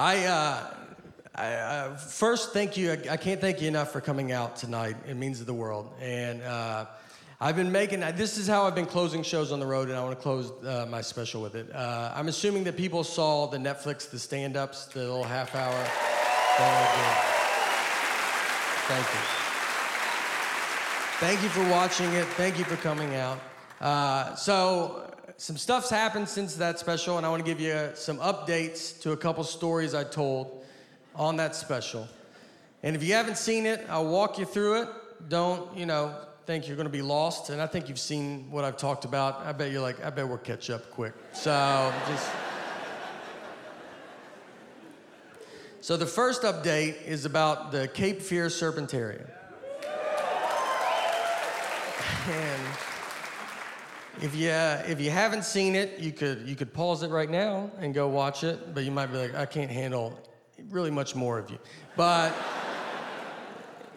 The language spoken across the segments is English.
I, uh, I uh, first thank you. I, I, can't thank you enough for coming out tonight. It means the world. And uh, I've been making. This is how I've been closing shows on the road, and I want to close uh, my special with it. Uh, I'm assuming that people saw the Netflix, the stand-ups, the little half hour. Thank you. Thank you for watching it. Thank you for coming out. Uh, so some stuff's happened since that special, and I want to give you some updates to a couple stories I told on that special. And if you haven't seen it, I'll walk you through it. Don't, you know, think you're going to be lost. And I think you've seen what I've talked about. I bet you're like, I bet we'll catch up quick. So just. So the first update is about the Cape Fear Serpentarium. And if you, uh, if you haven't seen it, you could, you could pause it right now and go watch it, but you might be like, I can't handle really much more of you. But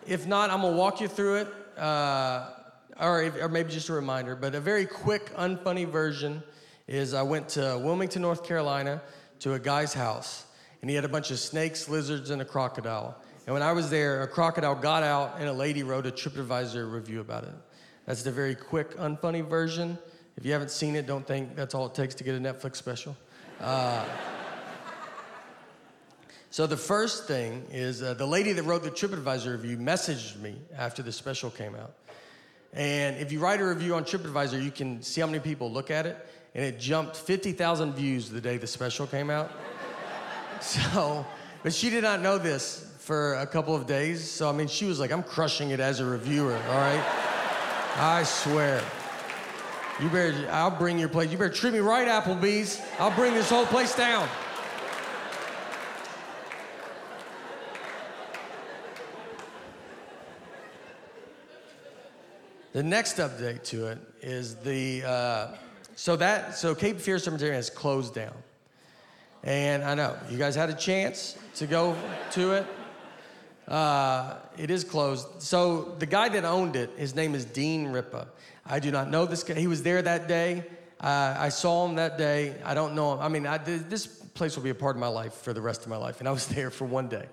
if not, I'm gonna walk you through it, uh, or, or maybe just a reminder, but a very quick, unfunny version is I went to Wilmington, North Carolina to a guy's house, and he had a bunch of snakes, lizards, and a crocodile. And when I was there, a crocodile got out, and a lady wrote a TripAdvisor review about it. That's the very quick, unfunny version. If you haven't seen it, don't think that's all it takes to get a Netflix special. Uh, so the first thing is uh, the lady that wrote the TripAdvisor review messaged me after the special came out. And if you write a review on TripAdvisor, you can see how many people look at it. And it jumped 50,000 views the day the special came out. so, but she did not know this for a couple of days. So, I mean, she was like, I'm crushing it as a reviewer, all right? I swear. You better, I'll bring your place. You better treat me right, Applebee's. I'll bring this whole place down. The next update to it is the, uh, so that, so Cape Fear Cemetery has closed down. And I know, you guys had a chance to go to it. Uh, it is closed. So the guy that owned it, his name is Dean Ripa. I do not know this guy. He was there that day. Uh, I saw him that day. I don't know him. I mean, I, this place will be a part of my life for the rest of my life, and I was there for one day.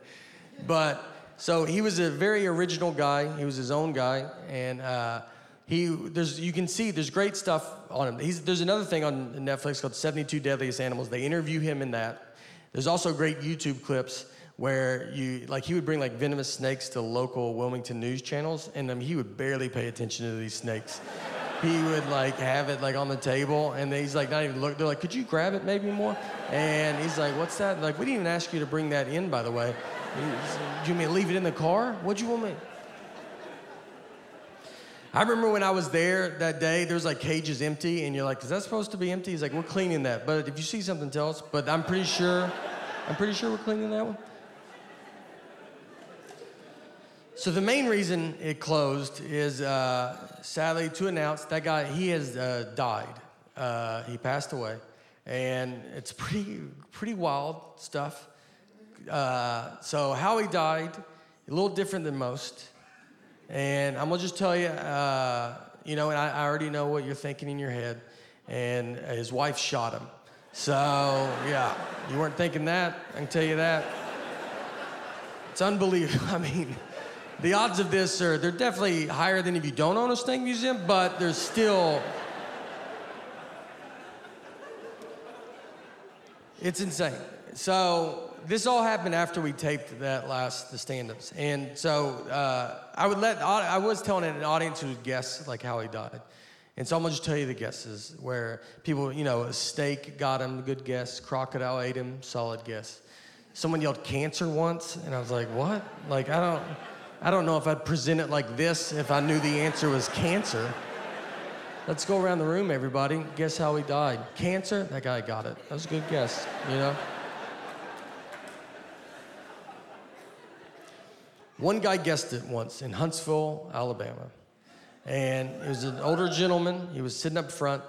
But so he was a very original guy. He was his own guy, and uh, he there's you can see there's great stuff on him. He's, there's another thing on Netflix called 72 Deadliest Animals. They interview him in that. There's also great YouTube clips where you like he would bring like venomous snakes to local Wilmington news channels, and um, he would barely pay attention to these snakes. he would like have it like on the table, and he's like not even look. They're like, "Could you grab it maybe more?" And he's like, "What's that?" Like, we didn't even ask you to bring that in, by the way. Do you mean leave it in the car? What'd you want me? I remember when I was there that day, there's like cages empty, and you're like, "Is that supposed to be empty?" He's like, "We're cleaning that." But if you see something, tell us. But I'm pretty sure, I'm pretty sure we're cleaning that one. So the main reason it closed is uh, sadly to announce that guy he has uh, died. Uh, he passed away, and it's pretty pretty wild stuff. Uh, so how he died, a little different than most, and I'm gonna just tell you, uh, you know, and I, I already know what you're thinking in your head, and his wife shot him. So yeah, you weren't thinking that. I can tell you that. It's unbelievable. I mean the odds of this are they're definitely higher than if you don't own a snake museum, but there's still it's insane. So this all happened after we taped that last the stand-ups, and so uh, I would let I was telling an audience who would guess like how he died. And so I'm gonna just tell you the guesses where people, you know, a snake got him, good guess. Crocodile ate him, solid guess. Someone yelled cancer once, and I was like, what? Like, I don't. I don't know if I'd present it like this if I knew the answer was cancer. Let's go around the room, everybody. Guess how he died? Cancer? That guy got it. That was a good guess, you know? One guy guessed it once in Huntsville, Alabama. And it was an older gentleman. He was sitting up front,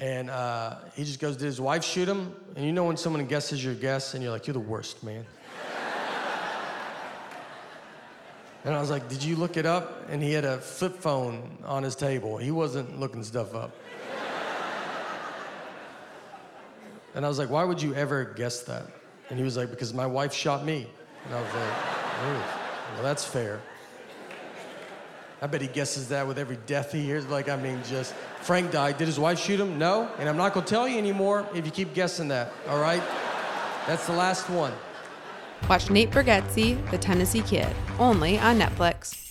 and uh, he just goes, Did his wife shoot him? And you know when someone guesses your guess, and you're like, You're the worst, man. And I was like, Did you look it up? And he had a flip phone on his table. He wasn't looking stuff up. and I was like, Why would you ever guess that? And he was like, Because my wife shot me. And I was like, Well, that's fair. I bet he guesses that with every death he hears. Like, I mean, just Frank died. Did his wife shoot him? No. And I'm not going to tell you anymore if you keep guessing that, all right? That's the last one. Watch Nate Bargatze, The Tennessee Kid, only on Netflix.